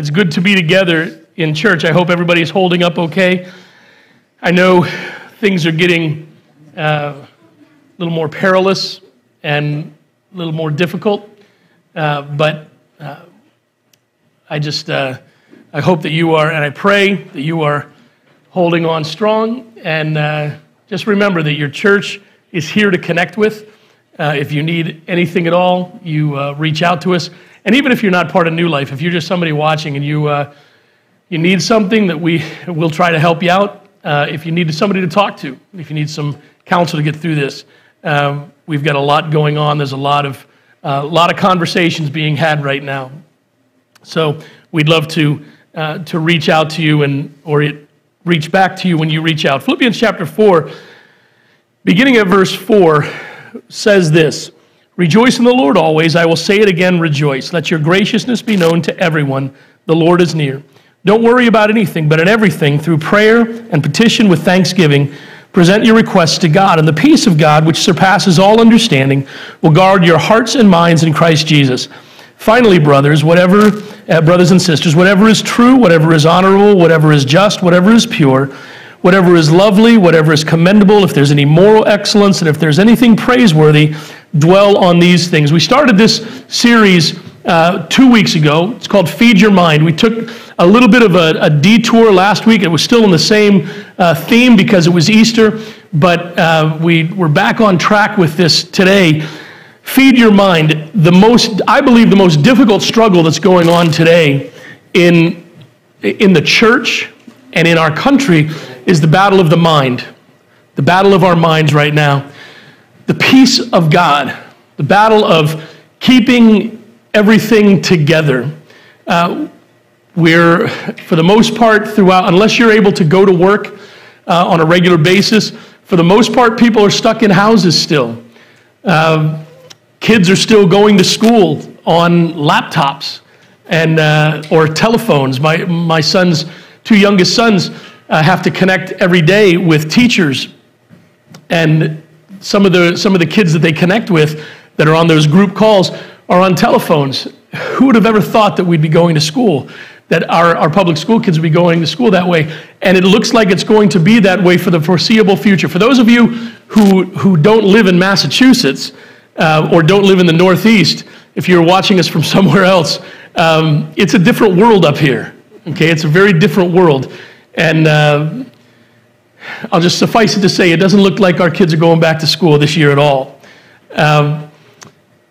It's good to be together in church. I hope everybody's holding up okay. I know things are getting uh, a little more perilous and a little more difficult, uh, but uh, I just uh, I hope that you are, and I pray that you are holding on strong. And uh, just remember that your church is here to connect with. Uh, if you need anything at all, you reach out to us. And even if you're not part of New Life, if you're just somebody watching and you, uh, you need something that we will try to help you out, uh, if you need somebody to talk to, if you need some counsel to get through this, um, we've got a lot going on. There's a lot of, a lot of conversations being had right now. So we'd love to, uh, to reach out to you and, or it, reach back to you when you reach out. Philippians chapter 4, beginning at verse 4 says this Rejoice in the Lord always. I will say it again, rejoice. Let your graciousness be known to everyone. The Lord is near. Don't worry about anything, but in everything, through prayer and petition with thanksgiving, present your requests to God. And the peace of God, which surpasses all understanding, will guard your hearts and minds in Christ Jesus. Finally, brothers, whatever, uh, brothers and sisters, whatever is true, whatever is honorable, whatever is just, whatever is pure, whatever is lovely, whatever is commendable, if there's any moral excellence, and if there's anything praiseworthy, dwell on these things. We started this series uh, two weeks ago. It's called Feed Your Mind. We took a little bit of a, a detour last week. It was still in the same uh, theme because it was Easter, but uh, we, we're back on track with this today. Feed your mind. The most, I believe, the most difficult struggle that's going on today in, in the church and in our country is the battle of the mind, the battle of our minds right now. The peace of God, the battle of keeping everything together. Uh, we're, for the most part, throughout, unless you're able to go to work uh, on a regular basis, for the most part, people are stuck in houses still. Uh, kids are still going to school on laptops and, uh, or telephones. My, my son's two youngest sons uh, have to connect every day with teachers. And some of, the, some of the kids that they connect with that are on those group calls are on telephones. Who would have ever thought that we'd be going to school? That our, our public school kids would be going to school that way. And it looks like it's going to be that way for the foreseeable future. For those of you who, who don't live in Massachusetts uh, or don't live in the Northeast, if you're watching us from somewhere else, um, it's a different world up here. Okay, it's a very different world. And uh, I'll just suffice it to say, it doesn't look like our kids are going back to school this year at all. Um,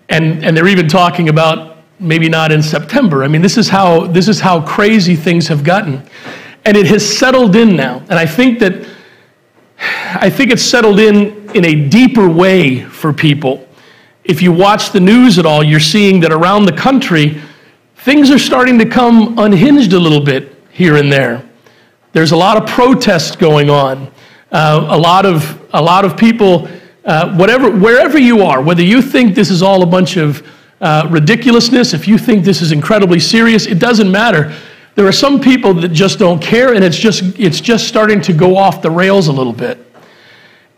and, and they're even talking about maybe not in September. I mean, this is, how, this is how crazy things have gotten. And it has settled in now. And I think that I think it's settled in in a deeper way for people. If you watch the news at all, you're seeing that around the country, things are starting to come unhinged a little bit here and there. There's a lot of protest going on. Uh, a, lot of, a lot of people, uh, whatever, wherever you are, whether you think this is all a bunch of uh, ridiculousness, if you think this is incredibly serious, it doesn't matter. There are some people that just don't care, and it's just, it's just starting to go off the rails a little bit.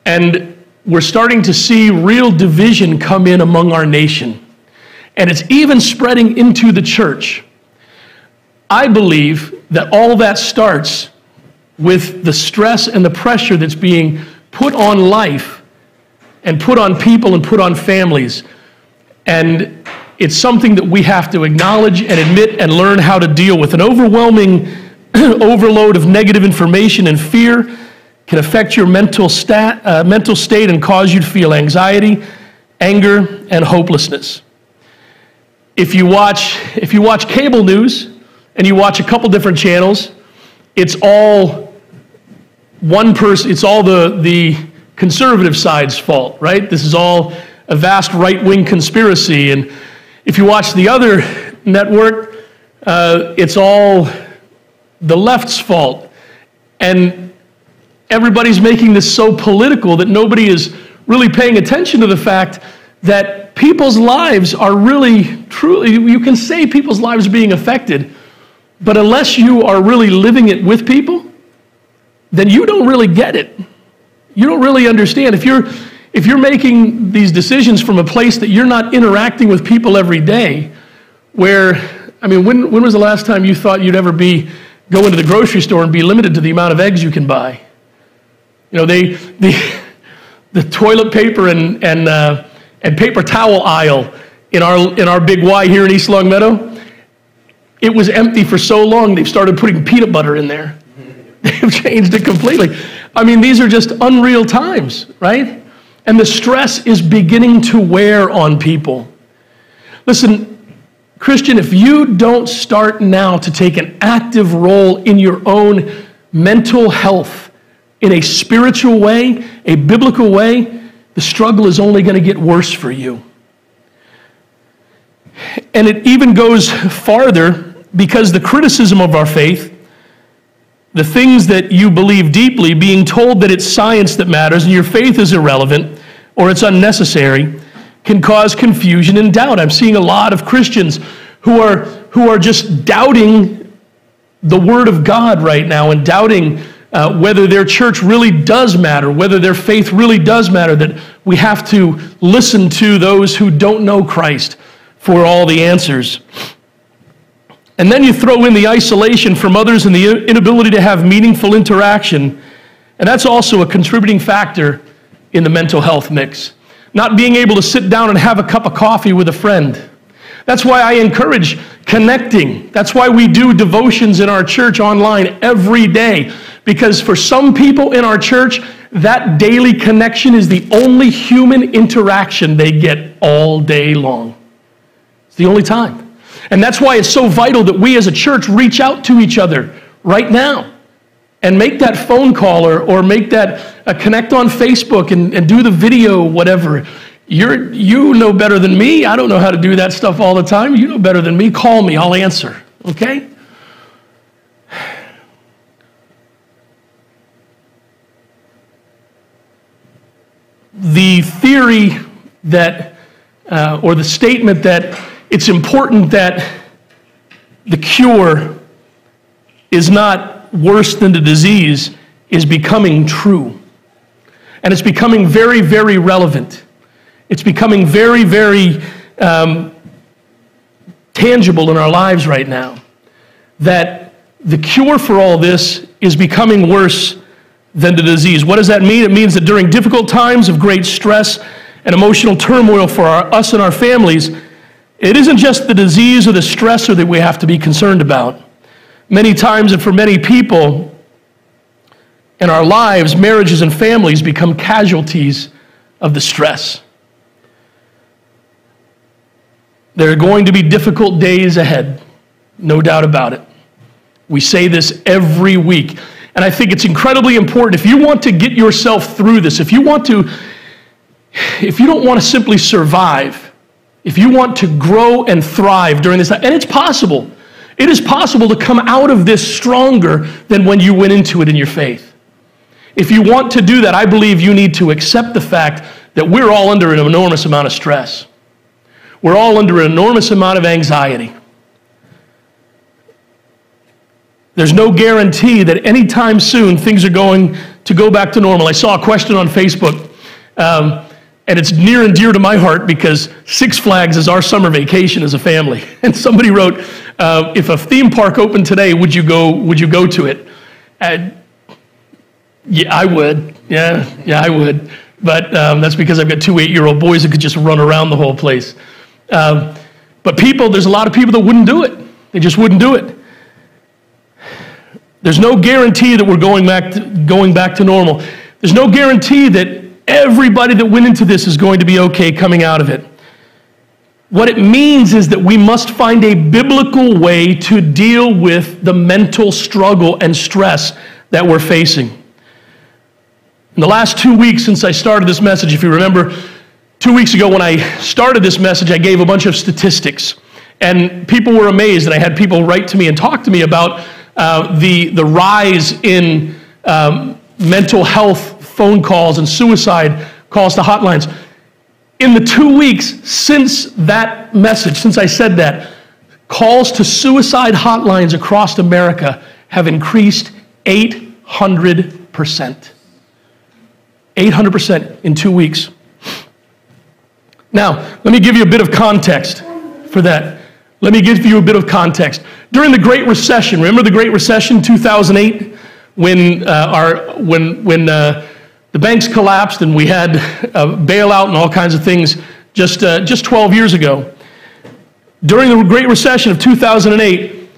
And we're starting to see real division come in among our nation. And it's even spreading into the church. I believe that all that starts with the stress and the pressure that's being put on life and put on people and put on families. And it's something that we have to acknowledge and admit and learn how to deal with. An overwhelming overload of negative information and fear can affect your mental, stat, uh, mental state and cause you to feel anxiety, anger, and hopelessness. If you watch, if you watch cable news and you watch a couple different channels, it's all one person, it's all the, the conservative side's fault, right? This is all a vast right wing conspiracy. And if you watch the other network, uh, it's all the left's fault. And everybody's making this so political that nobody is really paying attention to the fact that people's lives are really, truly, you can say people's lives are being affected, but unless you are really living it with people, then you don't really get it. You don't really understand. If you're, if you're making these decisions from a place that you're not interacting with people every day, where I mean, when, when was the last time you thought you'd ever be go into the grocery store and be limited to the amount of eggs you can buy? You know, they, the, the toilet paper and, and, uh, and paper towel aisle in our, in our big Y here in East Longmeadow, it was empty for so long they've started putting peanut butter in there. They've changed it completely. I mean, these are just unreal times, right? And the stress is beginning to wear on people. Listen, Christian, if you don't start now to take an active role in your own mental health in a spiritual way, a biblical way, the struggle is only going to get worse for you. And it even goes farther because the criticism of our faith the things that you believe deeply, being told that it's science that matters and your faith is irrelevant or it's unnecessary, can cause confusion and doubt. I'm seeing a lot of Christians who are, who are just doubting the Word of God right now and doubting uh, whether their church really does matter, whether their faith really does matter, that we have to listen to those who don't know Christ for all the answers. And then you throw in the isolation from others and the inability to have meaningful interaction. And that's also a contributing factor in the mental health mix. Not being able to sit down and have a cup of coffee with a friend. That's why I encourage connecting. That's why we do devotions in our church online every day. Because for some people in our church, that daily connection is the only human interaction they get all day long. It's the only time. And that's why it's so vital that we as a church reach out to each other right now and make that phone call or, or make that uh, connect on Facebook and, and do the video, whatever. You're, you know better than me. I don't know how to do that stuff all the time. You know better than me. Call me, I'll answer. Okay? The theory that, uh, or the statement that it's important that the cure is not worse than the disease is becoming true. And it's becoming very, very relevant. It's becoming very, very um, tangible in our lives right now. That the cure for all this is becoming worse than the disease. What does that mean? It means that during difficult times of great stress and emotional turmoil for our, us and our families, it isn't just the disease or the stressor that we have to be concerned about. Many times, and for many people in our lives, marriages and families become casualties of the stress. There are going to be difficult days ahead, no doubt about it. We say this every week. And I think it's incredibly important. If you want to get yourself through this, if you want to, if you don't want to simply survive, if you want to grow and thrive during this time, and it's possible, it is possible to come out of this stronger than when you went into it in your faith. If you want to do that, I believe you need to accept the fact that we're all under an enormous amount of stress. We're all under an enormous amount of anxiety. There's no guarantee that anytime soon things are going to go back to normal. I saw a question on Facebook. Um, and it's near and dear to my heart because Six Flags is our summer vacation as a family. And somebody wrote, uh, "If a theme park opened today, would you go? Would you go to it?" And yeah, I would. Yeah, yeah, I would. But um, that's because I've got two eight-year-old boys that could just run around the whole place. Um, but people, there's a lot of people that wouldn't do it. They just wouldn't do it. There's no guarantee that we're going back to, going back to normal. There's no guarantee that everybody that went into this is going to be okay coming out of it. What it means is that we must find a biblical way to deal with the mental struggle and stress that we're facing. In the last two weeks since I started this message, if you remember, two weeks ago when I started this message, I gave a bunch of statistics. And people were amazed, and I had people write to me and talk to me about uh, the, the rise in um, mental health phone calls and suicide calls to hotlines. In the two weeks since that message, since I said that, calls to suicide hotlines across America have increased 800%. 800% in two weeks. Now, let me give you a bit of context for that. Let me give you a bit of context. During the Great Recession, remember the Great Recession 2008 when uh, our when when uh, the banks collapsed and we had a bailout and all kinds of things just uh, just 12 years ago. During the Great Recession of 2008,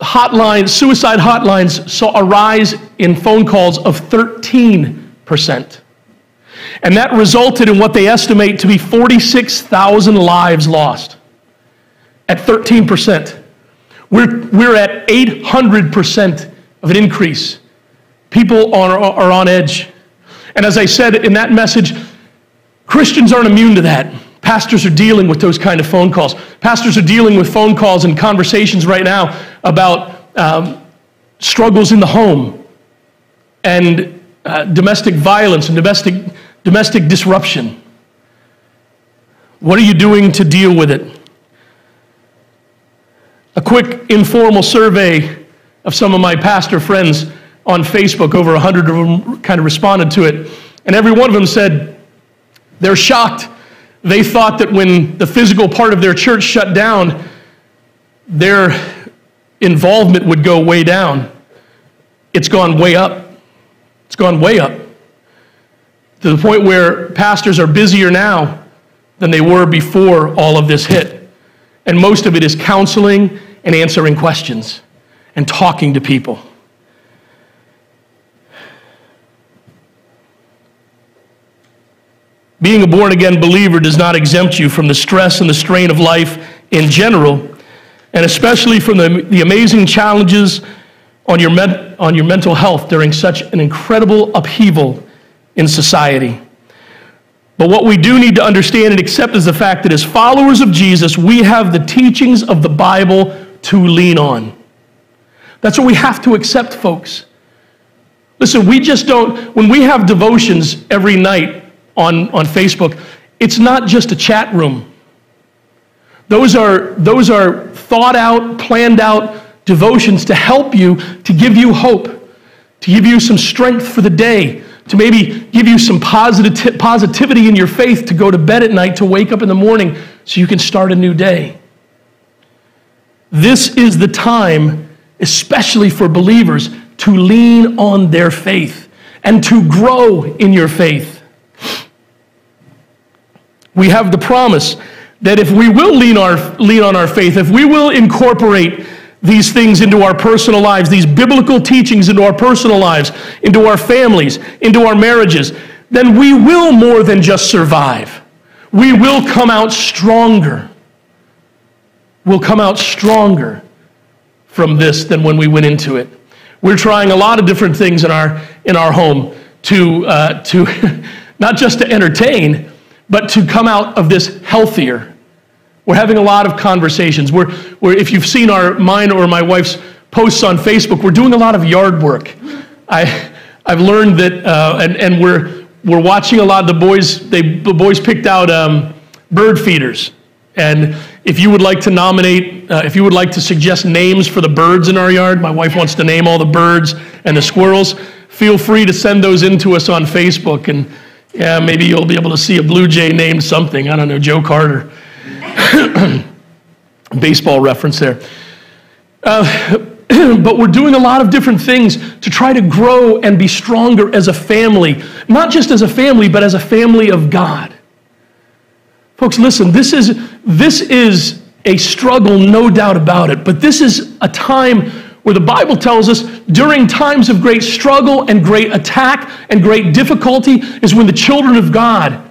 hotlines, suicide hotlines saw a rise in phone calls of 13%. And that resulted in what they estimate to be 46,000 lives lost at 13%. We're, we're at 800% of an increase. People are, are on edge. And as I said in that message, Christians aren't immune to that. Pastors are dealing with those kind of phone calls. Pastors are dealing with phone calls and conversations right now about um, struggles in the home and uh, domestic violence and domestic, domestic disruption. What are you doing to deal with it? A quick informal survey of some of my pastor friends on Facebook, over 100 of them kind of responded to it. And every one of them said they're shocked they thought that when the physical part of their church shut down, their involvement would go way down. It's gone way up. It's gone way up to the point where pastors are busier now than they were before all of this hit. And most of it is counseling and answering questions and talking to people. Being a born again believer does not exempt you from the stress and the strain of life in general, and especially from the, the amazing challenges on your, med, on your mental health during such an incredible upheaval in society. But what we do need to understand and accept is the fact that as followers of Jesus, we have the teachings of the Bible to lean on. That's what we have to accept, folks. Listen, we just don't, when we have devotions every night, on, on Facebook, it's not just a chat room. Those are, those are thought out, planned out devotions to help you, to give you hope, to give you some strength for the day, to maybe give you some positive, positivity in your faith to go to bed at night, to wake up in the morning so you can start a new day. This is the time, especially for believers, to lean on their faith and to grow in your faith we have the promise that if we will lean, our, lean on our faith, if we will incorporate these things into our personal lives, these biblical teachings into our personal lives, into our families, into our marriages, then we will more than just survive. We will come out stronger. We'll come out stronger from this than when we went into it. We're trying a lot of different things in our, in our home to, uh, to not just to entertain, but to come out of this healthier. We're having a lot of conversations. We're, we're, if you've seen our, mine or my wife's posts on Facebook, we're doing a lot of yard work. I, I've learned that, uh, and, and we're, we're watching a lot of the boys, they, the boys picked out um, bird feeders. And if you would like to nominate, uh, if you would like to suggest names for the birds in our yard, my wife wants to name all the birds and the squirrels, feel free to send those in to us on Facebook. And yeah, maybe you'll be able to see a Blue Jay named something. I don't know, Joe Carter. Baseball reference there. Uh, but we're doing a lot of different things to try to grow and be stronger as a family, not just as a family, but as a family of God. Folks, listen, this is, this is a struggle, no doubt about it, but this is a time where the Bible tells us during times of great struggle and great attack and great difficulty is when the children of God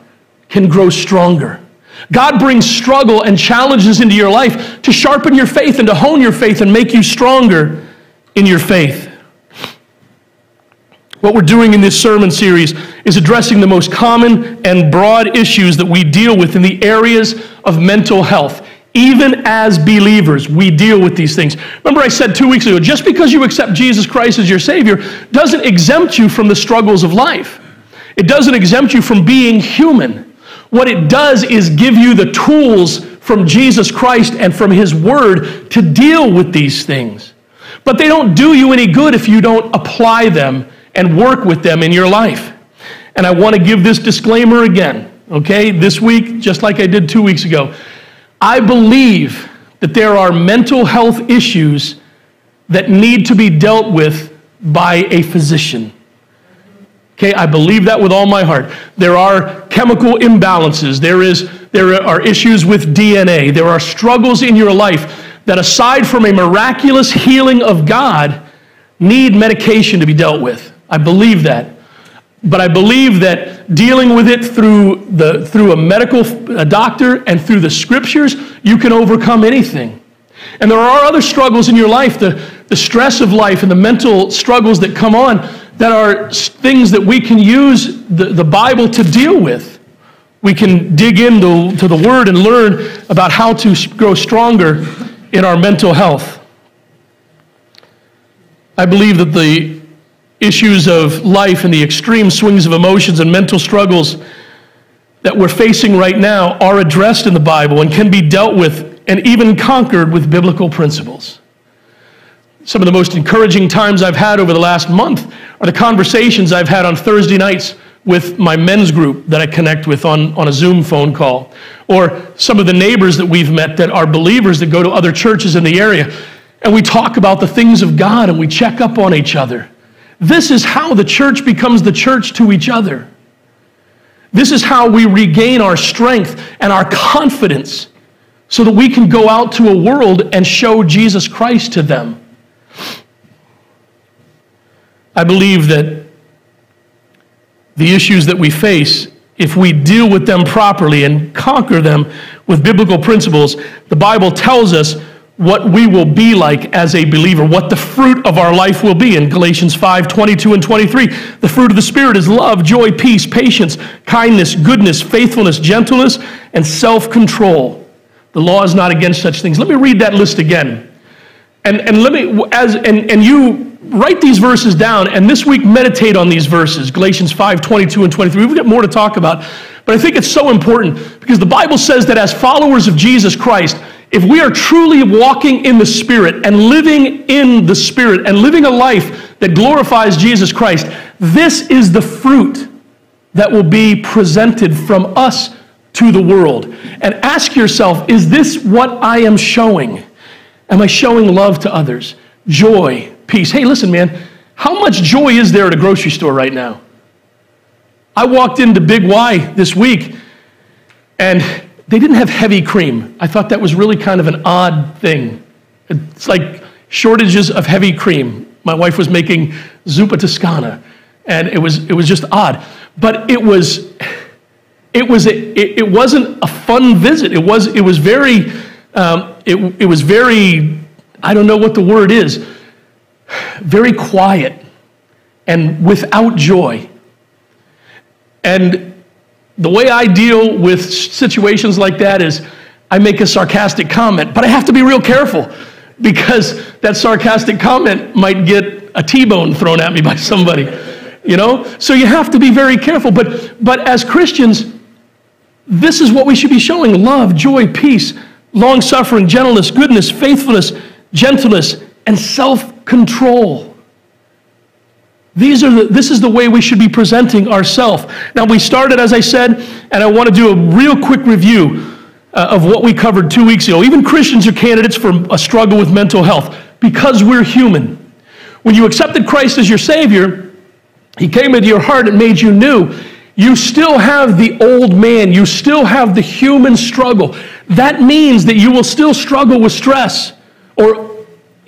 can grow stronger. God brings struggle and challenges into your life to sharpen your faith and to hone your faith and make you stronger in your faith. What we're doing in this sermon series is addressing the most common and broad issues that we deal with in the areas of mental health even as believers, we deal with these things. Remember, I said two weeks ago just because you accept Jesus Christ as your Savior doesn't exempt you from the struggles of life, it doesn't exempt you from being human. What it does is give you the tools from Jesus Christ and from His Word to deal with these things. But they don't do you any good if you don't apply them and work with them in your life. And I want to give this disclaimer again, okay? This week, just like I did two weeks ago. I believe that there are mental health issues that need to be dealt with by a physician. Okay, I believe that with all my heart. There are chemical imbalances. There, is, there are issues with DNA. There are struggles in your life that, aside from a miraculous healing of God, need medication to be dealt with. I believe that. But I believe that dealing with it through, the, through a medical a doctor and through the scriptures, you can overcome anything. And there are other struggles in your life, the, the stress of life and the mental struggles that come on that are things that we can use the, the Bible to deal with. We can dig into to the Word and learn about how to grow stronger in our mental health. I believe that the issues of life and the extreme swings of emotions and mental struggles that we're facing right now are addressed in the Bible and can be dealt with and even conquered with biblical principles. Some of the most encouraging times I've had over the last month are the conversations I've had on Thursday nights with my men's group that I connect with on, on a Zoom phone call, or some of the neighbors that we've met that are believers that go to other churches in the area. And we talk about the things of God and we check up on each other. This is how the church becomes the church to each other. This is how we regain our strength and our confidence so that we can go out to a world and show Jesus Christ to them. I believe that the issues that we face, if we deal with them properly and conquer them with biblical principles, the Bible tells us what we will be like as a believer, what the fruit of our life will be. In Galatians 5 22 and 23, the fruit of the Spirit is love, joy, peace, patience, kindness, goodness, faithfulness, gentleness, and self control. The law is not against such things. Let me read that list again. And, and let me, as, and, and you write these verses down and this week meditate on these verses galatians 5 22 and 23 we've got more to talk about but i think it's so important because the bible says that as followers of jesus christ if we are truly walking in the Spirit and living in the Spirit and living a life that glorifies Jesus Christ, this is the fruit that will be presented from us to the world. And ask yourself is this what I am showing? Am I showing love to others? Joy, peace. Hey, listen, man, how much joy is there at a grocery store right now? I walked into Big Y this week and they didn't have heavy cream. I thought that was really kind of an odd thing. It's like shortages of heavy cream. My wife was making zuppa toscana, and it was, it was just odd. But it was, it, was it, it wasn't a fun visit. It was, it was very, um, it, it was very, I don't know what the word is, very quiet and without joy. And the way I deal with situations like that is I make a sarcastic comment, but I have to be real careful because that sarcastic comment might get a T-bone thrown at me by somebody. You know? So you have to be very careful. But but as Christians, this is what we should be showing love, joy, peace, long suffering, gentleness, goodness, faithfulness, gentleness, and self control. These are the, this is the way we should be presenting ourselves. Now, we started, as I said, and I want to do a real quick review uh, of what we covered two weeks ago. Even Christians are candidates for a struggle with mental health because we're human. When you accepted Christ as your Savior, He came into your heart and made you new. You still have the old man, you still have the human struggle. That means that you will still struggle with stress or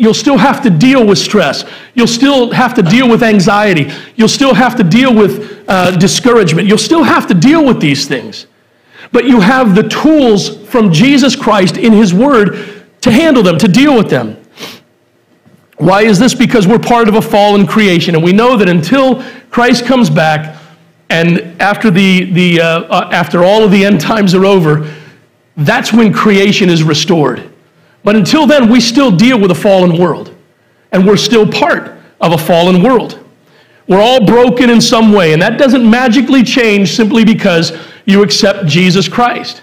you'll still have to deal with stress. You'll still have to deal with anxiety. You'll still have to deal with uh, discouragement. You'll still have to deal with these things. But you have the tools from Jesus Christ in His Word to handle them, to deal with them. Why is this? Because we're part of a fallen creation. And we know that until Christ comes back, and after, the, the, uh, uh, after all of the end times are over, that's when creation is restored. But until then, we still deal with a fallen world, and we're still part of a fallen world. We're all broken in some way, and that doesn't magically change simply because you accept Jesus Christ.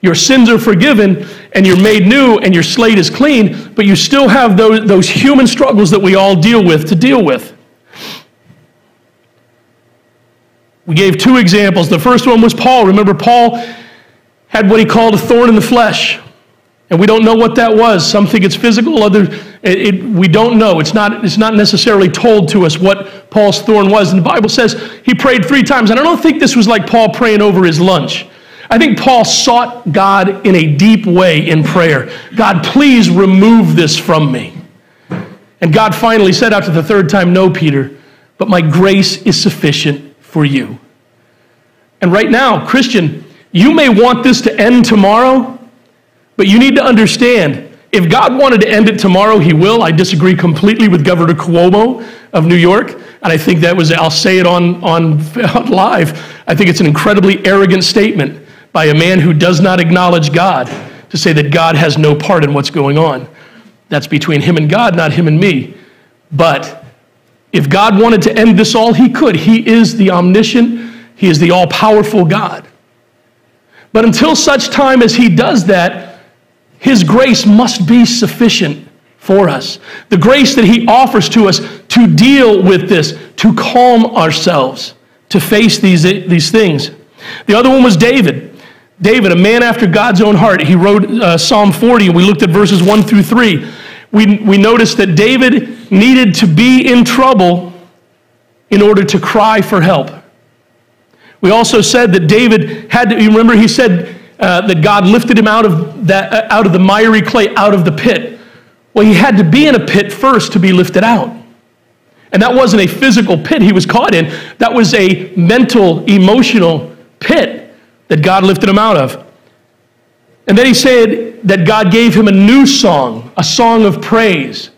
Your sins are forgiven, and you're made new, and your slate is clean, but you still have those, those human struggles that we all deal with to deal with. We gave two examples. The first one was Paul. Remember, Paul had what he called a thorn in the flesh. And we don't know what that was. Some think it's physical, others, it, it, we don't know. It's not, it's not necessarily told to us what Paul's thorn was. And the Bible says he prayed three times. And I don't think this was like Paul praying over his lunch. I think Paul sought God in a deep way in prayer God, please remove this from me. And God finally said after the third time, No, Peter, but my grace is sufficient for you. And right now, Christian, you may want this to end tomorrow. But you need to understand if God wanted to end it tomorrow, He will. I disagree completely with Governor Cuomo of New York. And I think that was, I'll say it on, on live. I think it's an incredibly arrogant statement by a man who does not acknowledge God to say that God has no part in what's going on. That's between him and God, not him and me. But if God wanted to end this all, he could. He is the omniscient, he is the all powerful God. But until such time as he does that, his grace must be sufficient for us. The grace that He offers to us to deal with this, to calm ourselves, to face these, these things. The other one was David. David, a man after God's own heart. He wrote uh, Psalm 40, and we looked at verses 1 through 3. We, we noticed that David needed to be in trouble in order to cry for help. We also said that David had to, remember, he said, uh, that God lifted him out of, that, uh, out of the miry clay, out of the pit. Well, he had to be in a pit first to be lifted out. And that wasn't a physical pit he was caught in, that was a mental, emotional pit that God lifted him out of. And then he said that God gave him a new song, a song of praise.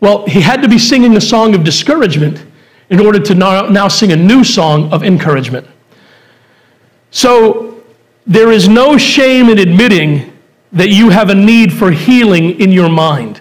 Well, he had to be singing a song of discouragement in order to now, now sing a new song of encouragement. So there is no shame in admitting that you have a need for healing in your mind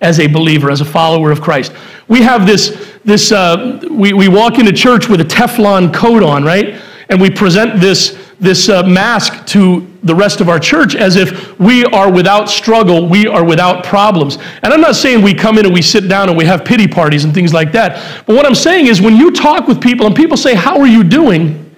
as a believer, as a follower of Christ. We have this, this uh, we, we walk into church with a Teflon coat on, right? And we present this, this uh, mask to the rest of our church as if we are without struggle, we are without problems. And I'm not saying we come in and we sit down and we have pity parties and things like that. But what I'm saying is when you talk with people and people say, How are you doing?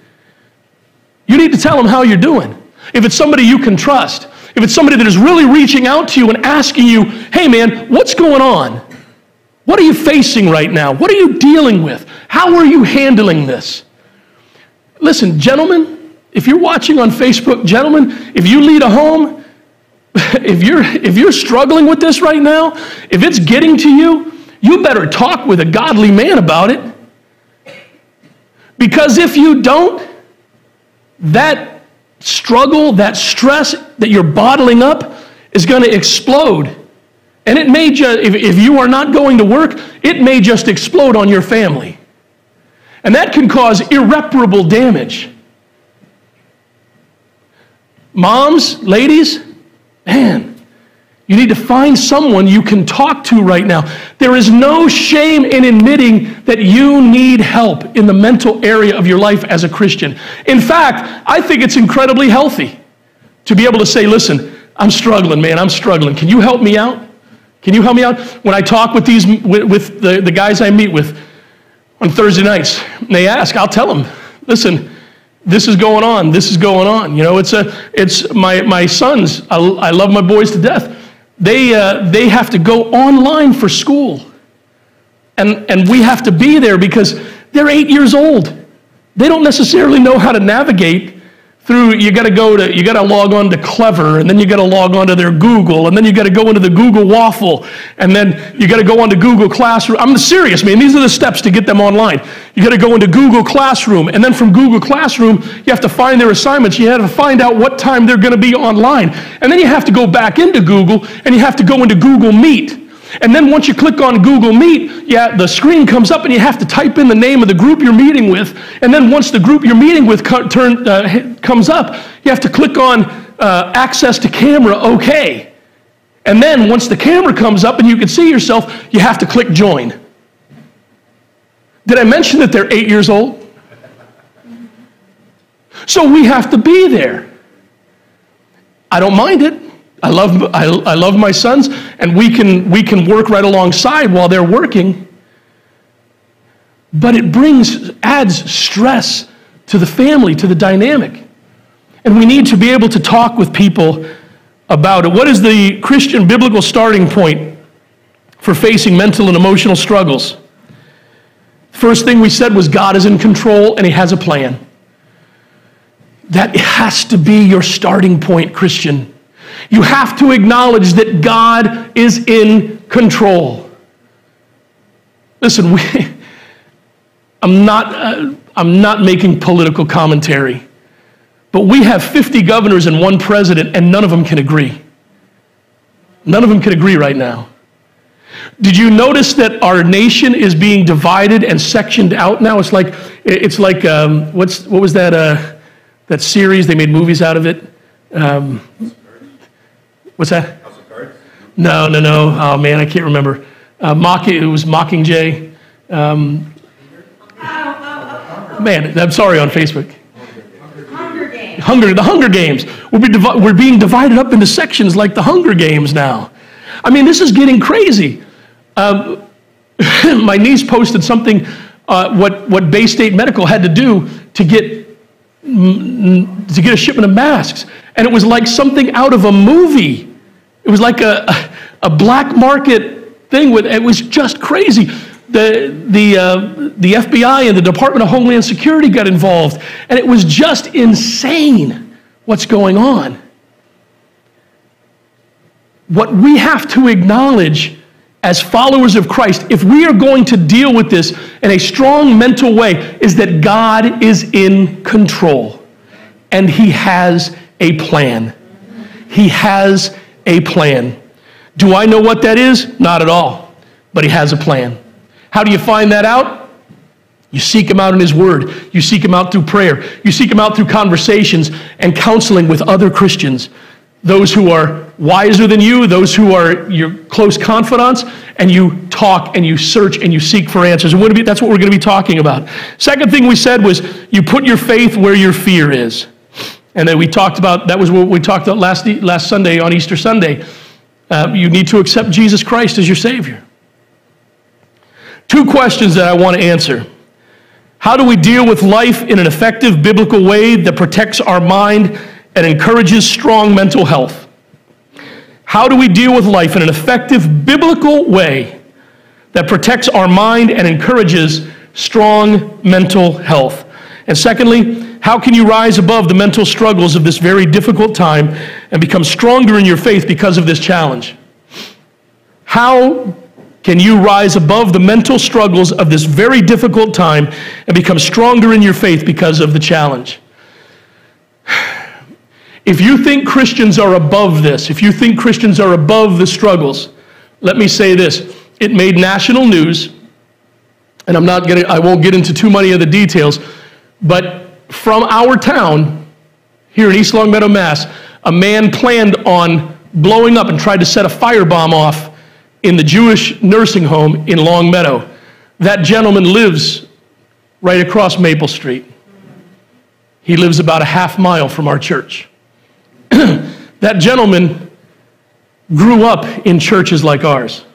You need to tell them how you're doing. If it's somebody you can trust, if it's somebody that is really reaching out to you and asking you, hey man, what's going on? What are you facing right now? What are you dealing with? How are you handling this? Listen, gentlemen, if you're watching on Facebook, gentlemen, if you lead a home, if you're, if you're struggling with this right now, if it's getting to you, you better talk with a godly man about it. Because if you don't, that struggle, that stress that you're bottling up is going to explode. And it may just, if, if you are not going to work, it may just explode on your family. And that can cause irreparable damage. Moms, ladies, man, you need to find someone you can talk to right now. There is no shame in admitting that you need help in the mental area of your life as a Christian. In fact, I think it's incredibly healthy to be able to say, listen, I'm struggling, man, I'm struggling. Can you help me out? Can you help me out? When I talk with these with, the, the guys I meet with on Thursday nights, they ask, I'll tell them, listen, this is going on, this is going on. You know, it's a it's my my sons, I, I love my boys to death they, uh, they have to go online for school. And, and we have to be there because they're eight years old. They don't necessarily know how to navigate through, you got to go to, you got to log on to Clever, and then you got to log on to their Google, and then you got to go into the Google Waffle, and then you got to go onto Google Classroom. I'm serious, man. These are the steps to get them online. You got to go into Google Classroom, and then from Google Classroom, you have to find their assignments. You have to find out what time they're going to be online, and then you have to go back into Google, and you have to go into Google Meet. And then once you click on Google Meet, yeah, the screen comes up and you have to type in the name of the group you're meeting with. And then once the group you're meeting with co- turn, uh, comes up, you have to click on uh, access to camera, okay. And then once the camera comes up and you can see yourself, you have to click join. Did I mention that they're eight years old? So we have to be there. I don't mind it. I love, I, I love my sons, and we can, we can work right alongside while they're working. But it brings, adds stress to the family, to the dynamic. And we need to be able to talk with people about it. What is the Christian biblical starting point for facing mental and emotional struggles? First thing we said was God is in control and He has a plan. That has to be your starting point, Christian. You have to acknowledge that God is in control. Listen, we, I'm, not, uh, I'm not making political commentary, but we have 50 governors and one president, and none of them can agree. None of them can agree right now. Did you notice that our nation is being divided and sectioned out now? It's like, it's like um, what's, what was that, uh, that series? They made movies out of it. Um, what's that? No, no, no. Oh, man, I can't remember. Uh, Mock, it was Mockingjay. Um, man, I'm sorry on Facebook. Hunger Games. Hunger, the Hunger Games. We're, be divi- we're being divided up into sections like the Hunger Games now. I mean, this is getting crazy. Um, my niece posted something, uh, what, what Baystate Medical had to do to get, to get a shipment of masks. And it was like something out of a movie. It was like a, a black market thing. With, it was just crazy. The, the, uh, the FBI and the Department of Homeland Security got involved. And it was just insane what's going on. What we have to acknowledge as followers of Christ, if we are going to deal with this in a strong mental way, is that God is in control and He has a plan. He has a plan. Do I know what that is? Not at all, but He has a plan. How do you find that out? You seek Him out in His Word. You seek Him out through prayer. You seek Him out through conversations and counseling with other Christians those who are wiser than you, those who are your close confidants, and you talk and you search and you seek for answers. And that's what we're going to be talking about. Second thing we said was you put your faith where your fear is. And then we talked about, that was what we talked about last, last Sunday on Easter Sunday. Uh, you need to accept Jesus Christ as your Savior. Two questions that I want to answer. How do we deal with life in an effective biblical way that protects our mind and encourages strong mental health. How do we deal with life in an effective biblical way that protects our mind and encourages strong mental health? And secondly, how can you rise above the mental struggles of this very difficult time and become stronger in your faith because of this challenge? How can you rise above the mental struggles of this very difficult time and become stronger in your faith because of the challenge? If you think Christians are above this, if you think Christians are above the struggles, let me say this. It made national news, and I'm not getting, I won't get into too many of the details, but from our town here in East Longmeadow, Mass, a man planned on blowing up and tried to set a firebomb off in the Jewish nursing home in Longmeadow. That gentleman lives right across Maple Street. He lives about a half mile from our church. that gentleman grew up in churches like ours.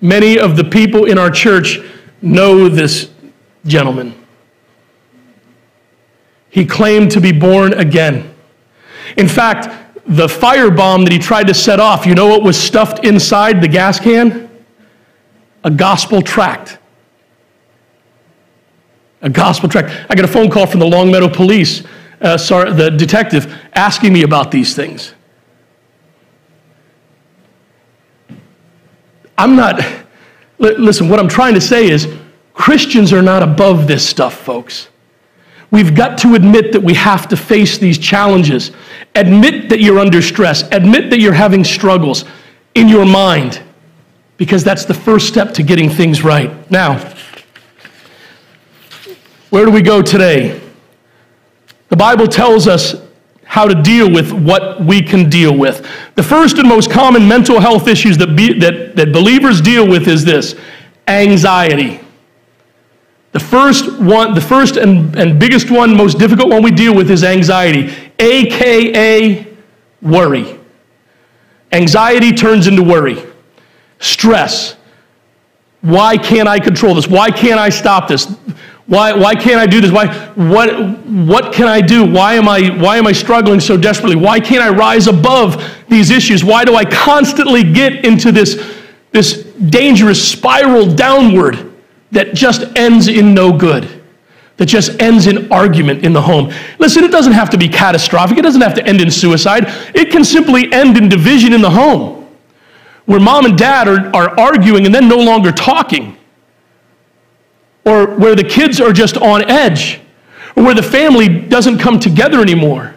Many of the people in our church know this gentleman. He claimed to be born again. In fact, the firebomb that he tried to set off, you know what was stuffed inside the gas can? A gospel tract. A gospel tract. I got a phone call from the Longmeadow police uh, sorry, the detective asking me about these things. I'm not, listen, what I'm trying to say is Christians are not above this stuff, folks. We've got to admit that we have to face these challenges. Admit that you're under stress. Admit that you're having struggles in your mind, because that's the first step to getting things right. Now, where do we go today? The Bible tells us how to deal with what we can deal with. The first and most common mental health issues that, be, that, that believers deal with is this anxiety. The first one, the first and, and biggest one, most difficult one we deal with is anxiety, aka worry. Anxiety turns into worry, stress. Why can't I control this? Why can't I stop this? Why, why can't I do this? Why, what, what can I do? Why am I, why am I struggling so desperately? Why can't I rise above these issues? Why do I constantly get into this, this dangerous spiral downward that just ends in no good? That just ends in argument in the home. Listen, it doesn't have to be catastrophic. It doesn't have to end in suicide. It can simply end in division in the home, where mom and dad are, are arguing and then no longer talking or where the kids are just on edge, or where the family doesn't come together anymore.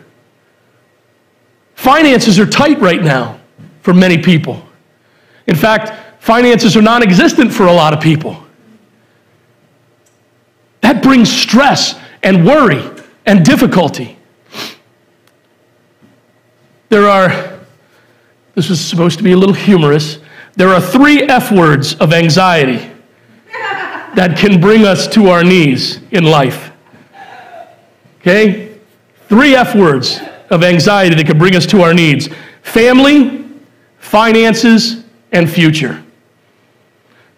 Finances are tight right now for many people. In fact, finances are non existent for a lot of people. That brings stress and worry and difficulty. There are, this was supposed to be a little humorous, there are three F words of anxiety that can bring us to our knees in life. Okay? Three F words of anxiety that can bring us to our knees family, finances, and future.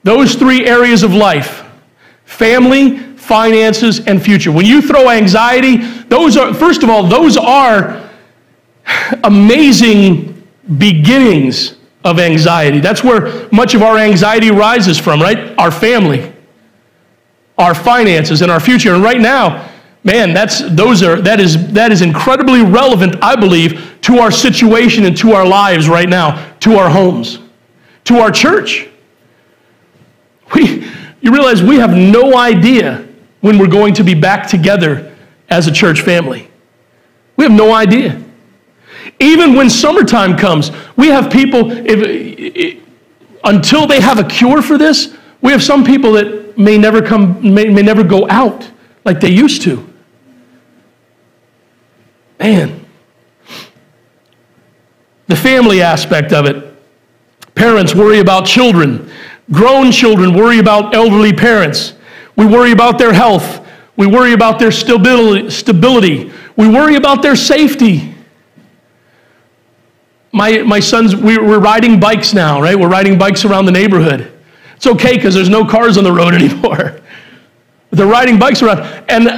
Those three areas of life family, finances, and future. When you throw anxiety, those are, first of all, those are amazing beginnings of anxiety. That's where much of our anxiety rises from, right? Our family our finances and our future. And right now, man, that's those are that is that is incredibly relevant, I believe, to our situation and to our lives right now, to our homes, to our church. We, you realize we have no idea when we're going to be back together as a church family. We have no idea. Even when summertime comes, we have people, if, if, until they have a cure for this, we have some people that may never come, may, may never go out like they used to. Man. The family aspect of it. Parents worry about children. Grown children worry about elderly parents. We worry about their health. We worry about their stability. stability. We worry about their safety. My, my sons, we're riding bikes now, right? We're riding bikes around the neighborhood. It's okay because there's no cars on the road anymore. They're riding bikes around. And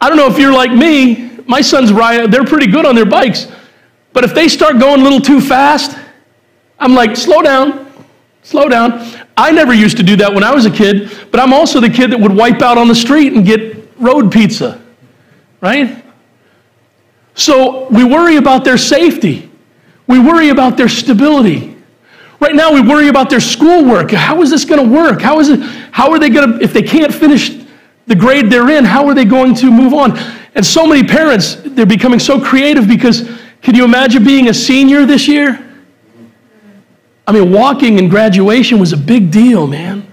I don't know if you're like me, my sons ride, they're pretty good on their bikes. But if they start going a little too fast, I'm like, slow down, slow down. I never used to do that when I was a kid, but I'm also the kid that would wipe out on the street and get road pizza, right? So we worry about their safety, we worry about their stability. Right now, we worry about their schoolwork. How is this going to work? How, is it, how are they going to, if they can't finish the grade they're in, how are they going to move on? And so many parents, they're becoming so creative because can you imagine being a senior this year? I mean, walking in graduation was a big deal, man.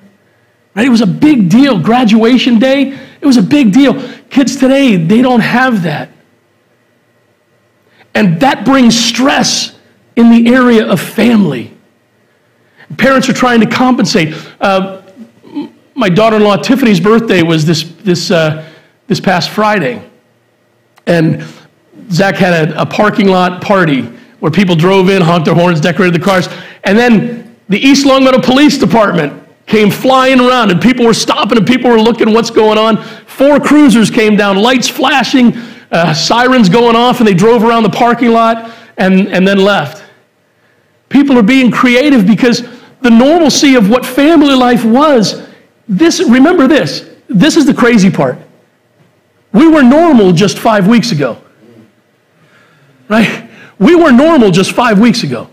Right? It was a big deal. Graduation day, it was a big deal. Kids today, they don't have that. And that brings stress in the area of family. Parents are trying to compensate. Uh, my daughter in law Tiffany's birthday was this, this, uh, this past Friday. And Zach had a, a, parking lot party where people drove in, honked their horns, decorated the cars. And then the East Longmeadow Police Department came flying around, and people were stopping, and people were looking what's going on. Four cruisers came down, lights flashing, uh, sirens going off, and they drove around the parking lot and, and then left. People are being creative because the normalcy of what family life was. This, remember this. This is the crazy part. We were normal just five weeks ago. Right? We were normal just five weeks ago.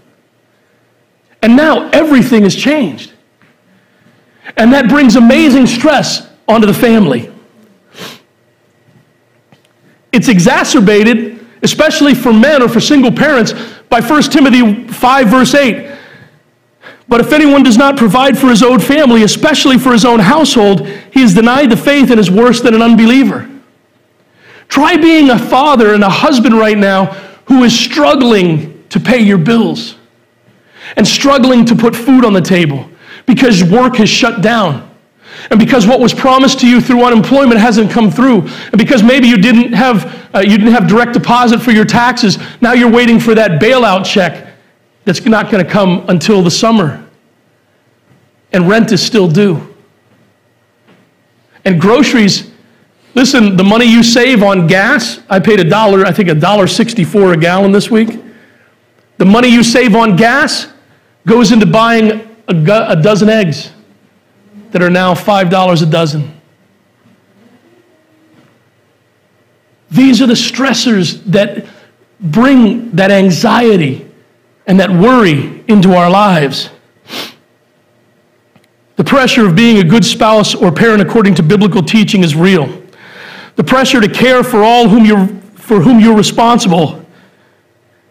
And now everything has changed. And that brings amazing stress onto the family. It's exacerbated, especially for men or for single parents, by 1 Timothy 5, verse 8. But if anyone does not provide for his own family, especially for his own household, he is denied the faith and is worse than an unbeliever. Try being a father and a husband right now who is struggling to pay your bills and struggling to put food on the table because work has shut down. And because what was promised to you through unemployment hasn't come through, and because maybe you didn't have uh, you didn't have direct deposit for your taxes, now you're waiting for that bailout check that's not going to come until the summer. And rent is still due. And groceries, Listen, the money you save on gas, I paid a dollar, I think a dollar 64 a gallon this week. The money you save on gas goes into buying a, a dozen eggs that are now $5 a dozen. These are the stressors that bring that anxiety and that worry into our lives. The pressure of being a good spouse or parent according to biblical teaching is real. The pressure to care for all whom you're, for whom you're responsible,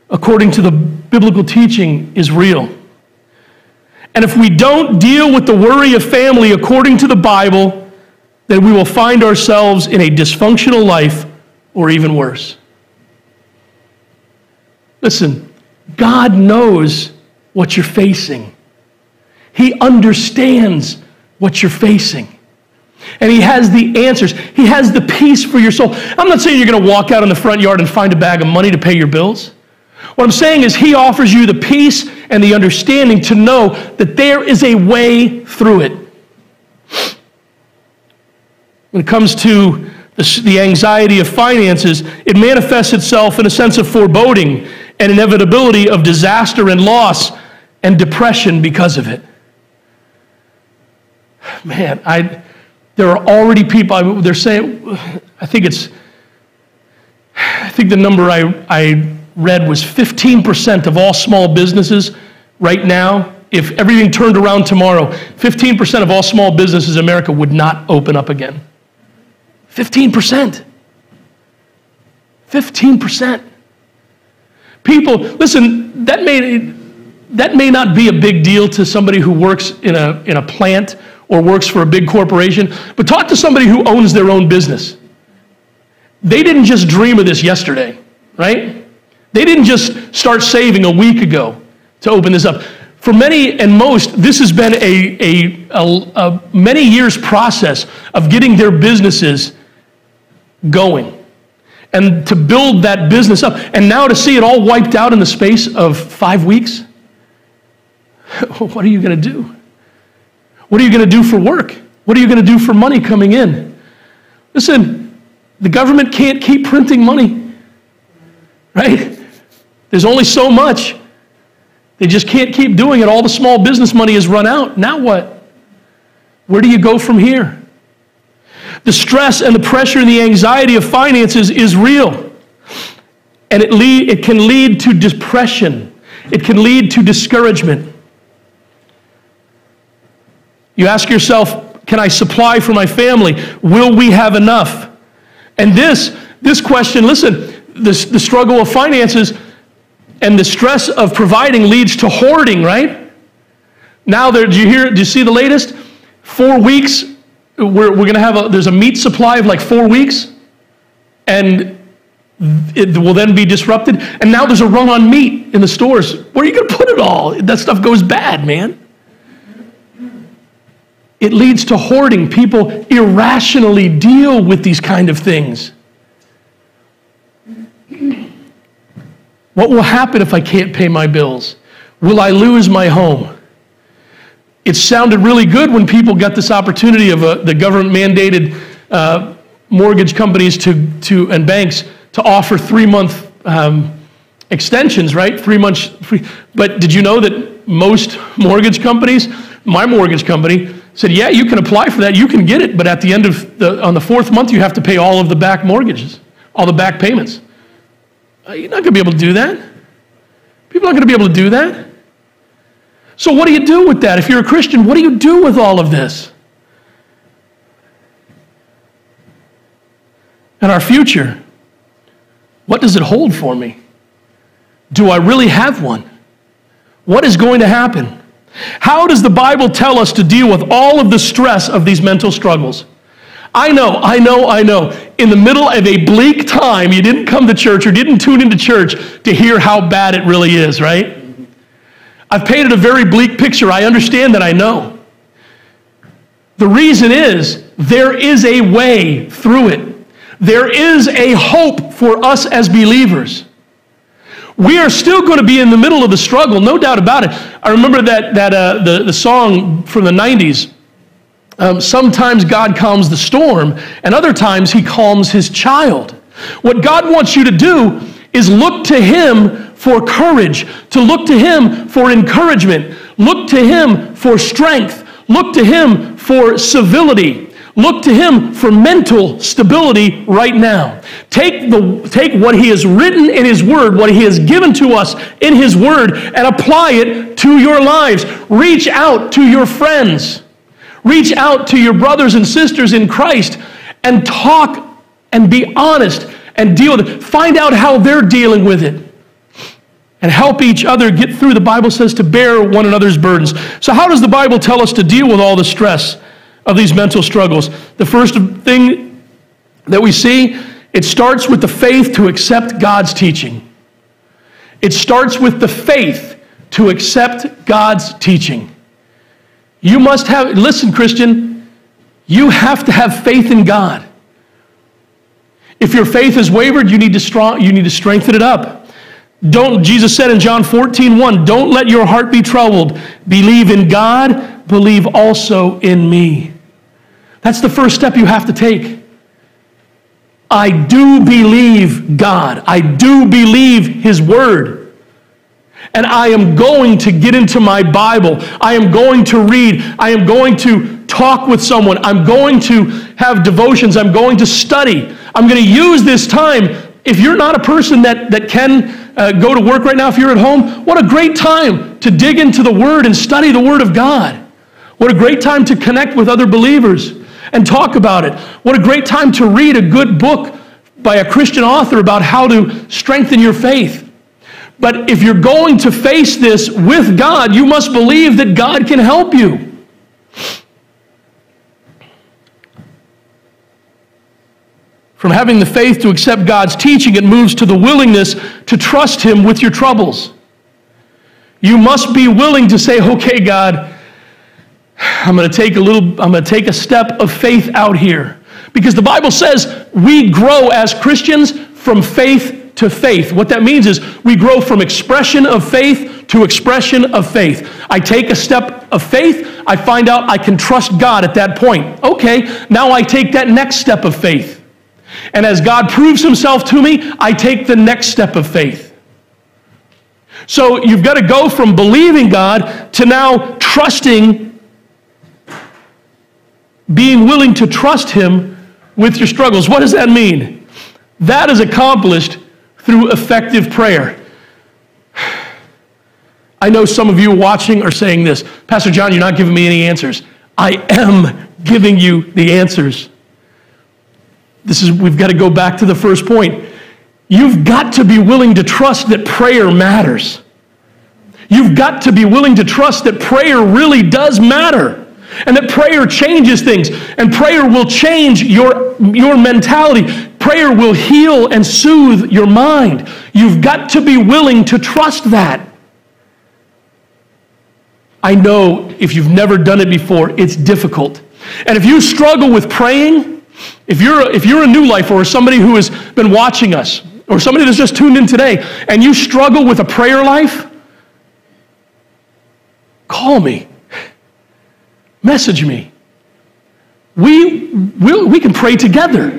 according to the biblical teaching, is real. And if we don't deal with the worry of family according to the Bible, then we will find ourselves in a dysfunctional life or even worse. Listen, God knows what you're facing. He understands what you're facing and He has the answers. He has the peace for your soul. I'm not saying you're going to walk out in the front yard and find a bag of money to pay your bills. What I'm saying is, He offers you the peace and the understanding to know that there is a way through it. When it comes to the, anxiety of finances, it manifests itself in a sense of foreboding and inevitability of disaster and loss and depression because of it. Man, I there are already people, they're saying, I think it's, I think the number I, I read was 15% of all small businesses right now, if everything turned around tomorrow, 15% of all small businesses in America would not open up again. 15%. 15%. People, listen, that may, that may not be a big deal to somebody who works in a, in a plant or works for a big corporation, but talk to somebody who owns their own business. They didn't just dream of this yesterday, right? They didn't just start saving a week ago to open this up. For many and most, this has been a, a, a, a many years process of getting their businesses going and to build that business up. And now to see it all wiped out in the space of five weeks, what are you going to do? What are you going to do for work? What are you going to do for money coming in? Listen, the government can't keep printing money, right? There's only so much. They just can't keep doing it. All the small business money has run out. Now what? Where do you go from here? The stress and the pressure and the anxiety of finances is real. And it, lead, it can lead to depression, it can lead to discouragement. You ask yourself, can I supply for my family? Will we have enough? And this, this question, listen, this, the struggle of finances and the stress of providing leads to hoarding, right? Now, there, do you hear, do you see the latest? Four weeks, we're, we're going to have a, there's a meat supply of like four weeks, and it will then be disrupted. And now there's a run on meat in the stores. Where are you going to put it all? That stuff goes bad, man. It leads to hoarding. People irrationally deal with these kind of things. What will happen if I can't pay my bills? Will I lose my home? It sounded really good when people got this opportunity of a, the government mandated uh, mortgage companies to, to, and banks to offer three month um, extensions, right? Three months free. But did you know that most mortgage companies, my mortgage company, said, Yeah, you can apply for that. You can get it. But at the end of the, on the fourth month, you have to pay all of the back mortgages, all the back payments. Uh, you're not going to be able to do that. People aren't going to be able to do that. So, what do you do with that? If you're a Christian, what do you do with all of this? And our future, what does it hold for me? Do I really have one? What is going to happen? How does the Bible tell us to deal with all of the stress of these mental struggles? I know, I know, I know. In the middle of a bleak time, you didn't come to church or didn't tune into church to hear how bad it really is, right? I've painted a very bleak picture. I understand that, I know. The reason is there is a way through it. There is a hope for us as believers. We are still going to be in the middle of the struggle, no doubt about it. I remember that, that uh, the, the song from the 90s, Um, sometimes God calms the storm, and other times he calms his child. What God wants you to do is look to him for courage, to look to him for encouragement, look to him for strength, look to him for civility. Look to him for mental stability right now. Take, the, take what he has written in his word, what he has given to us in his word, and apply it to your lives. Reach out to your friends. Reach out to your brothers and sisters in Christ and talk and be honest and deal with it. Find out how they're dealing with it and help each other get through. The Bible says to bear one another's burdens. So, how does the Bible tell us to deal with all the stress? Of these mental struggles. The first thing that we see, it starts with the faith to accept God's teaching. It starts with the faith to accept God's teaching. You must have, listen, Christian, you have to have faith in God. If your faith has wavered, you need to, strong, you need to strengthen it up. Don't, Jesus said in John 14, 1, don't let your heart be troubled. Believe in God, believe also in me. That's the first step you have to take. I do believe God. I do believe His Word. And I am going to get into my Bible. I am going to read. I am going to talk with someone. I'm going to have devotions. I'm going to study. I'm going to use this time. If you're not a person that, that can uh, go to work right now, if you're at home, what a great time to dig into the Word and study the Word of God. What a great time to connect with other believers and talk about it. What a great time to read a good book by a Christian author about how to strengthen your faith. But if you're going to face this with God, you must believe that God can help you. From having the faith to accept God's teaching, it moves to the willingness to trust Him with your troubles. You must be willing to say, okay, God, I'm going to take a little, I'm going to take a step of faith out here. Because the Bible says we grow as Christians from faith to faith. What that means is we grow from expression of faith to expression of faith. I take a step of faith, I find out I can trust God at that point. Okay, now I take that next step of faith. And as God proves himself to me, I take the next step of faith. So you've got to go from believing God to now trusting being willing to trust Him with your struggles. What does that mean? That is accomplished through effective prayer. I know some of you watching are saying this Pastor John, you're not giving me any answers. I am giving you the answers. This is, we've got to go back to the first point. You've got to be willing to trust that prayer matters. You've got to be willing to trust that prayer really does matter. And that prayer changes things. And prayer will change your, your mentality. Prayer will heal and soothe your mind. You've got to be willing to trust that. I know if you've never done it before, it's difficult. And if you struggle with praying, if you're, a, if you're a new life or somebody who has been watching us, or somebody that's just tuned in today, and you struggle with a prayer life, call me. Message me. We, we, we can pray together.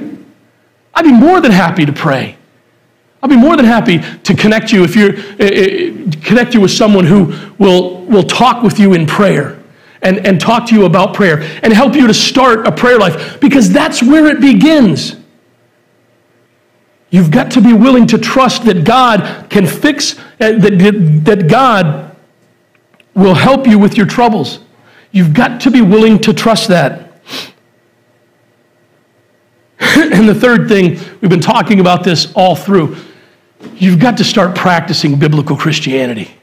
I'd be more than happy to pray. I'll be more than happy to connect you if you're uh, connect you with someone who will, will talk with you in prayer and, and talk to you about prayer and help you to start a prayer life because that's where it begins. You've got to be willing to trust that God can fix, uh, that, that God will help you with your troubles. You've got to be willing to trust that. and the third thing, we've been talking about this all through. You've got to start practicing biblical Christianity.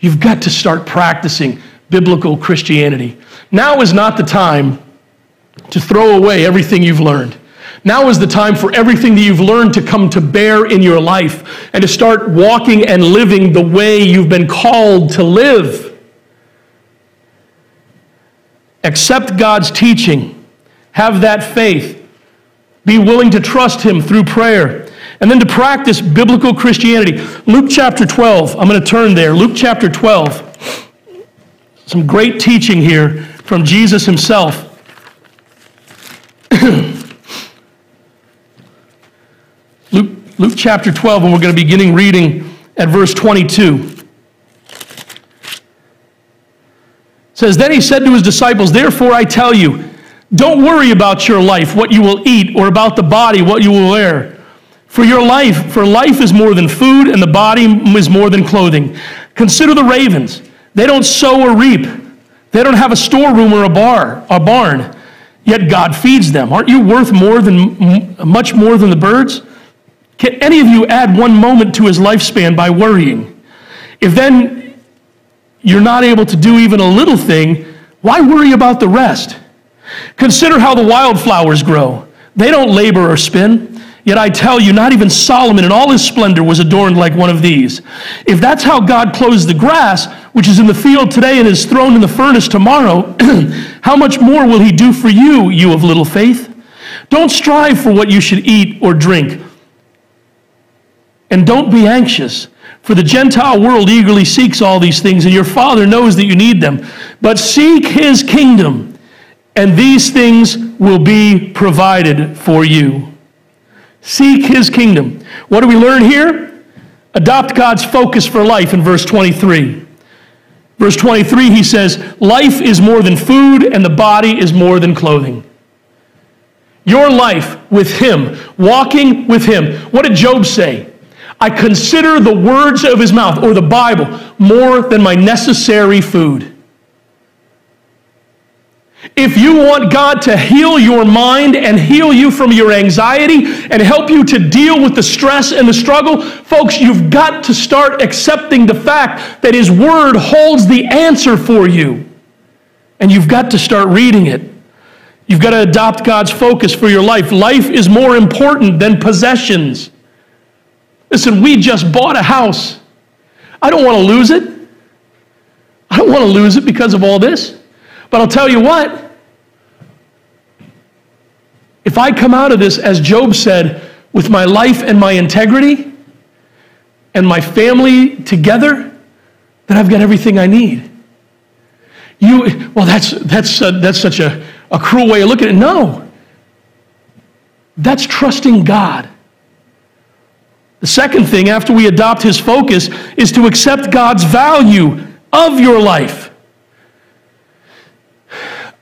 You've got to start practicing biblical Christianity. Now is not the time to throw away everything you've learned. Now is the time for everything that you've learned to come to bear in your life and to start walking and living the way you've been called to live. Accept God's teaching. Have that faith. Be willing to trust Him through prayer. And then to practice biblical Christianity. Luke chapter 12. I'm going to turn there. Luke chapter 12. Some great teaching here from Jesus himself. Luke, Luke chapter 12, and we're going to be beginning reading at verse 22. It says, Then he said to his disciples, Therefore I tell you, don't worry about your life, what you will eat, or about the body, what you will wear. For your life, for life is more than food, and the body is more than clothing. Consider the ravens. They don't sow or reap. They don't have a storeroom or a bar, a barn. Yet God feeds them. Aren't you worth more than much more than the birds? Can any of you add one moment to his lifespan by worrying? If then you're not able to do even a little thing, why worry about the rest? Consider how the wildflowers grow. They don't labor or spin. Yet I tell you, not even Solomon in all his splendor was adorned like one of these. If that's how God clothes the grass, which is in the field today and is thrown in the furnace tomorrow, how much more will he do for you, you of little faith? Don't strive for what you should eat or drink. And don't be anxious, for the Gentile world eagerly seeks all these things, and your Father knows that you need them. But seek his kingdom and these things will be provided for you. Seek his kingdom. What do we learn here? Adopt God's focus for life in verse 23. Verse 23, he says, Life is more than food, and the body is more than clothing. Your life with him, walking with him. What did Job say? I consider the words of his mouth, or the Bible, more than my necessary food. If you want God to heal your mind and heal you from your anxiety and help you to deal with the stress and the struggle, folks, you've got to start accepting the fact that His Word holds the answer for you. And you've got to start reading it. You've got to adopt God's focus for your life. Life is more important than possessions. Listen, we just bought a house. I don't want to lose it. I don't want to lose it because of all this. But I'll tell you what, if I come out of this, as Job said, with my life and my integrity and my family together, then I've got everything I need. You, well, that's, that's, uh, that's such a, a cruel way of looking at it. No. That's trusting God. The second thing, after we adopt his focus, is to accept God's value of your life.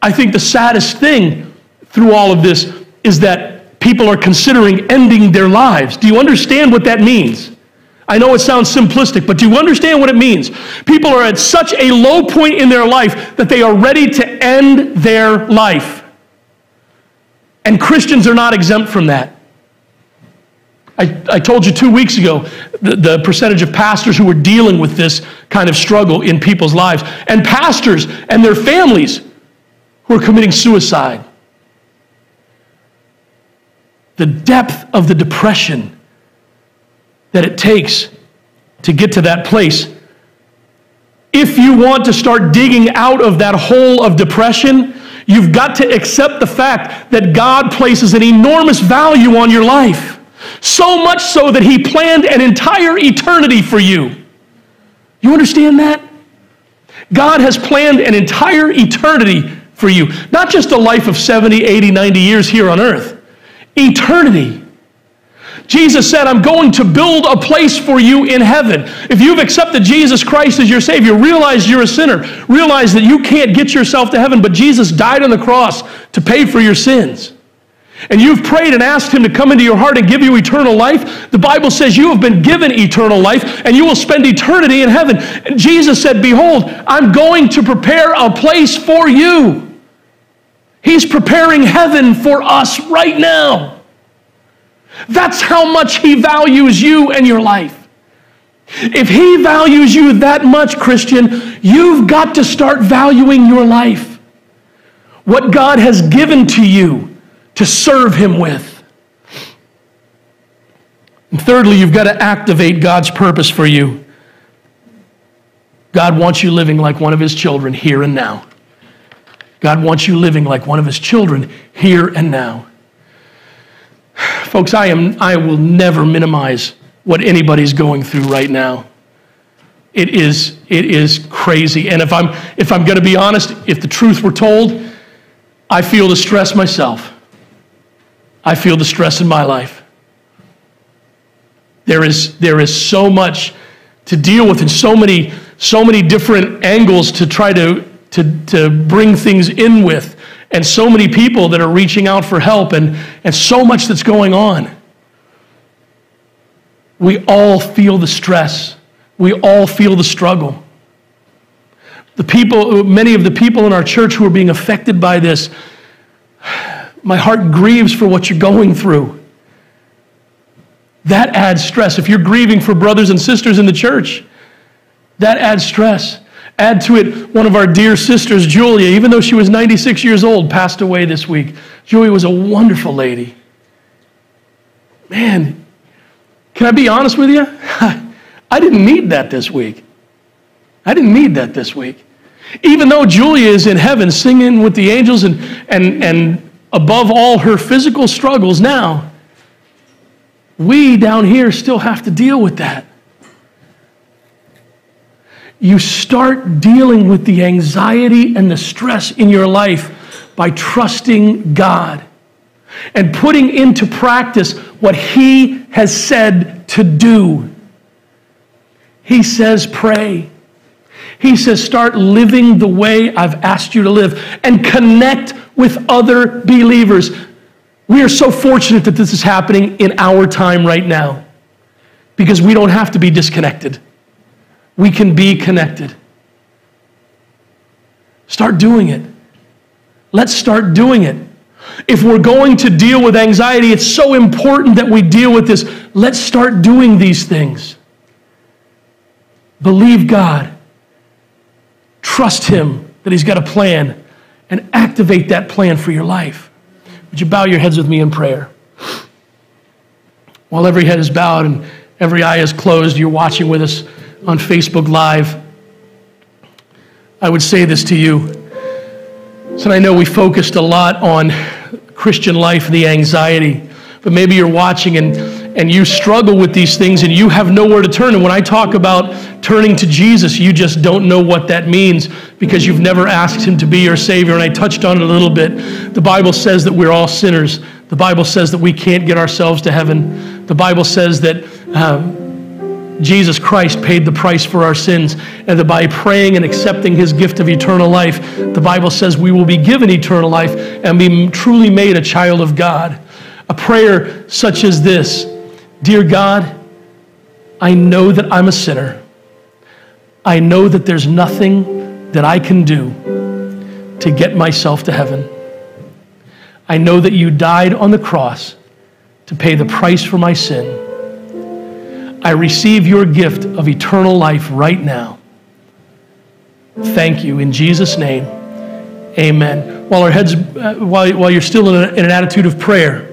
I think the saddest thing through all of this is that people are considering ending their lives. Do you understand what that means? I know it sounds simplistic, but do you understand what it means? People are at such a low point in their life that they are ready to end their life. And Christians are not exempt from that. I, I told you two weeks ago the, the percentage of pastors who were dealing with this kind of struggle in people's lives. And pastors and their families who are committing suicide. The depth of the depression that it takes to get to that place. If you want to start digging out of that hole of depression, you've got to accept the fact that God places an enormous value on your life. So much so that He planned an entire eternity for you. You understand that? God has planned an entire eternity for you. Not just a life of 70, 80, 90 years here on earth, eternity. Jesus said, I'm going to build a place for you in heaven. If you've accepted Jesus Christ as your Savior, realize you're a sinner. Realize that you can't get yourself to heaven, but Jesus died on the cross to pay for your sins. And you've prayed and asked Him to come into your heart and give you eternal life. The Bible says you have been given eternal life and you will spend eternity in heaven. And Jesus said, Behold, I'm going to prepare a place for you. He's preparing heaven for us right now. That's how much He values you and your life. If He values you that much, Christian, you've got to start valuing your life. What God has given to you to serve Him with. And thirdly, you've got to activate God's purpose for you. God wants you living like one of His children here and now. God wants you living like one of his children here and now. Folks, I, am, I will never minimize what anybody's going through right now. it is, it is crazy. And if I'm, if I'm going to be honest, if the truth were told, I feel the stress myself. I feel the stress in my life. There is, there is so much to deal with and so many, so many different angles to try to, to, to bring things in with, and so many people that are reaching out for help, and, and so much that's going on. We all feel the stress. We all feel the struggle. The people, many of the people in our church who are being affected by this, my heart grieves for what you're going through. That adds stress. If you're grieving for brothers and sisters in the church, that adds stress. Add to it one of our dear sisters, Julia, even though she was 96 years old, passed away this week. Julia was a wonderful lady. Man, can I be honest with you? I didn't need that this week. I didn't need that this week. Even though Julia is in heaven singing with the angels and, and, and above all her physical struggles now, we down here still have to deal with that. You start dealing with the anxiety and the stress in your life by trusting God and putting into practice what He has said to do. He says, pray. He says, start living the way I've asked you to live and connect with other believers. We are so fortunate that this is happening in our time right now because we don't have to be disconnected. We can be connected. Start doing it. Let's start doing it. If we're going to deal with anxiety, it's so important that we deal with this. Let's start doing these things. Believe God. Trust Him that He's got a plan and activate that plan for your life. Would you bow your heads with me in prayer? While every head is bowed and every eye is closed, you're watching with us on Facebook Live. I would say this to you. So I know we focused a lot on Christian life, the anxiety, but maybe you're watching and, and you struggle with these things and you have nowhere to turn. And when I talk about turning to Jesus, you just don't know what that means because you've never asked Him to be your Savior. And I touched on it a little bit. The Bible says that we're all sinners, the Bible says that we can't get ourselves to heaven. The Bible says that. Um, Jesus Christ paid the price for our sins, and that by praying and accepting his gift of eternal life, the Bible says we will be given eternal life and be truly made a child of God. A prayer such as this Dear God, I know that I'm a sinner. I know that there's nothing that I can do to get myself to heaven. I know that you died on the cross to pay the price for my sin. I receive your gift of eternal life right now. Thank you. In Jesus' name, amen. While, our heads, uh, while, while you're still in, a, in an attitude of prayer,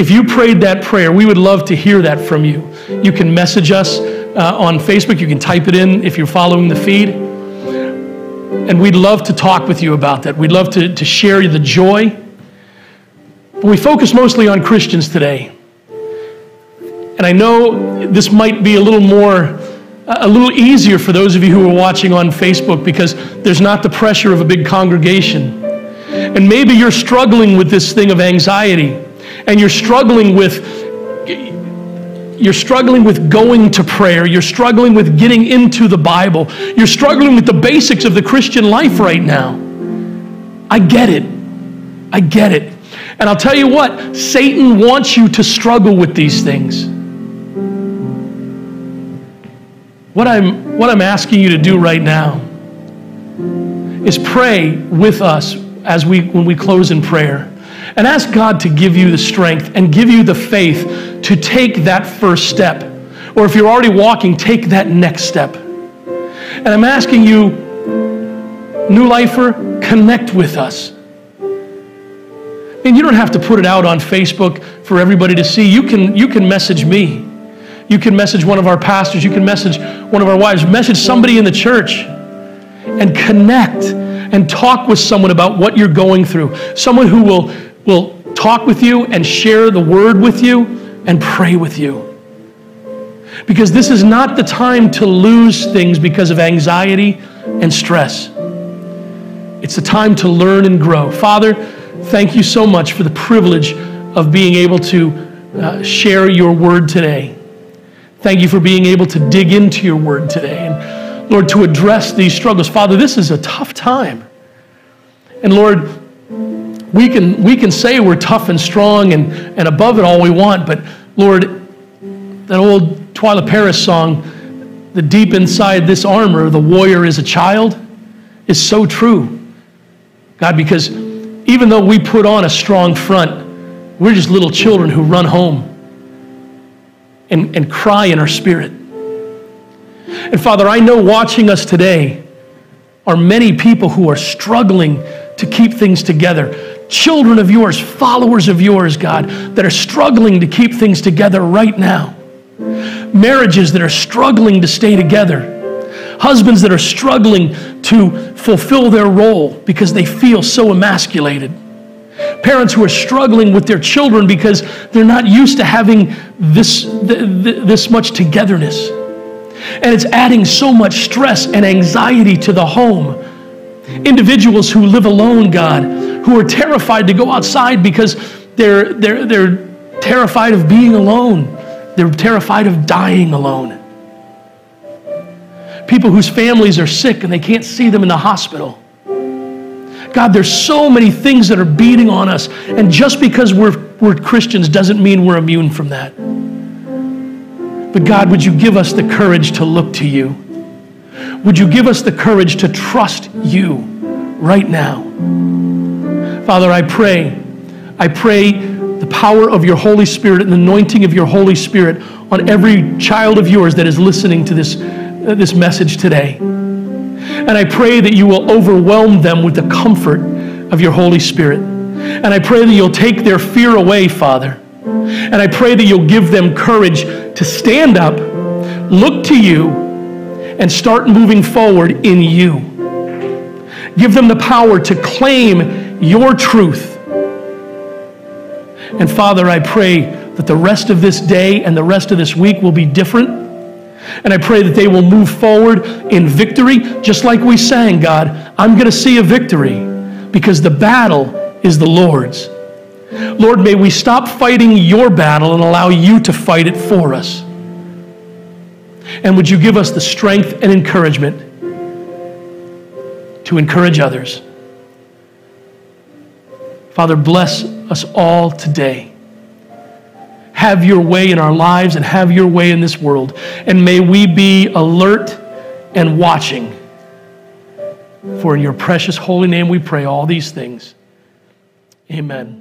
if you prayed that prayer, we would love to hear that from you. You can message us uh, on Facebook, you can type it in if you're following the feed. And we'd love to talk with you about that. We'd love to, to share the joy. But we focus mostly on Christians today. And I know this might be a little more, a little easier for those of you who are watching on Facebook because there's not the pressure of a big congregation. And maybe you're struggling with this thing of anxiety and you're struggling with you're struggling with going to prayer. You're struggling with getting into the Bible. You're struggling with the basics of the Christian life right now. I get it. I get it. And I'll tell you what, Satan wants you to struggle with these things. What I'm, what I'm asking you to do right now is pray with us as we, when we close in prayer. And ask God to give you the strength and give you the faith to take that first step. Or if you're already walking, take that next step. And I'm asking you, New Lifer, connect with us. And you don't have to put it out on Facebook for everybody to see. You can, you can message me. You can message one of our pastors. You can message one of our wives. Message somebody in the church and connect and talk with someone about what you're going through. Someone who will, will talk with you and share the word with you and pray with you. Because this is not the time to lose things because of anxiety and stress. It's the time to learn and grow. Father, thank you so much for the privilege of being able to uh, share your word today. Thank you for being able to dig into your word today and, Lord, to address these struggles. Father, this is a tough time. And Lord, we can, we can say we're tough and strong and, and above it all we want, but Lord, that old Twila Paris song, the deep inside this armor, the warrior is a child, is so true. God, because even though we put on a strong front, we're just little children who run home and, and cry in our spirit. And Father, I know watching us today are many people who are struggling to keep things together. Children of yours, followers of yours, God, that are struggling to keep things together right now. Marriages that are struggling to stay together. Husbands that are struggling to fulfill their role because they feel so emasculated. Parents who are struggling with their children because they're not used to having this, this much togetherness. And it's adding so much stress and anxiety to the home. Individuals who live alone, God, who are terrified to go outside because they're, they're, they're terrified of being alone. They're terrified of dying alone. People whose families are sick and they can't see them in the hospital. God, there's so many things that are beating on us. And just because we're, we're Christians doesn't mean we're immune from that. But God, would you give us the courage to look to you? Would you give us the courage to trust you right now? Father, I pray, I pray the power of your Holy Spirit and the anointing of your Holy Spirit on every child of yours that is listening to this, uh, this message today. And I pray that you will overwhelm them with the comfort of your Holy Spirit. And I pray that you'll take their fear away, Father. And I pray that you'll give them courage to stand up, look to you, and start moving forward in you. Give them the power to claim your truth. And Father, I pray that the rest of this day and the rest of this week will be different. And I pray that they will move forward in victory, just like we sang, God. I'm going to see a victory because the battle is the Lord's. Lord, may we stop fighting your battle and allow you to fight it for us. And would you give us the strength and encouragement to encourage others? Father, bless us all today. Have your way in our lives and have your way in this world. And may we be alert and watching. For in your precious holy name we pray all these things. Amen.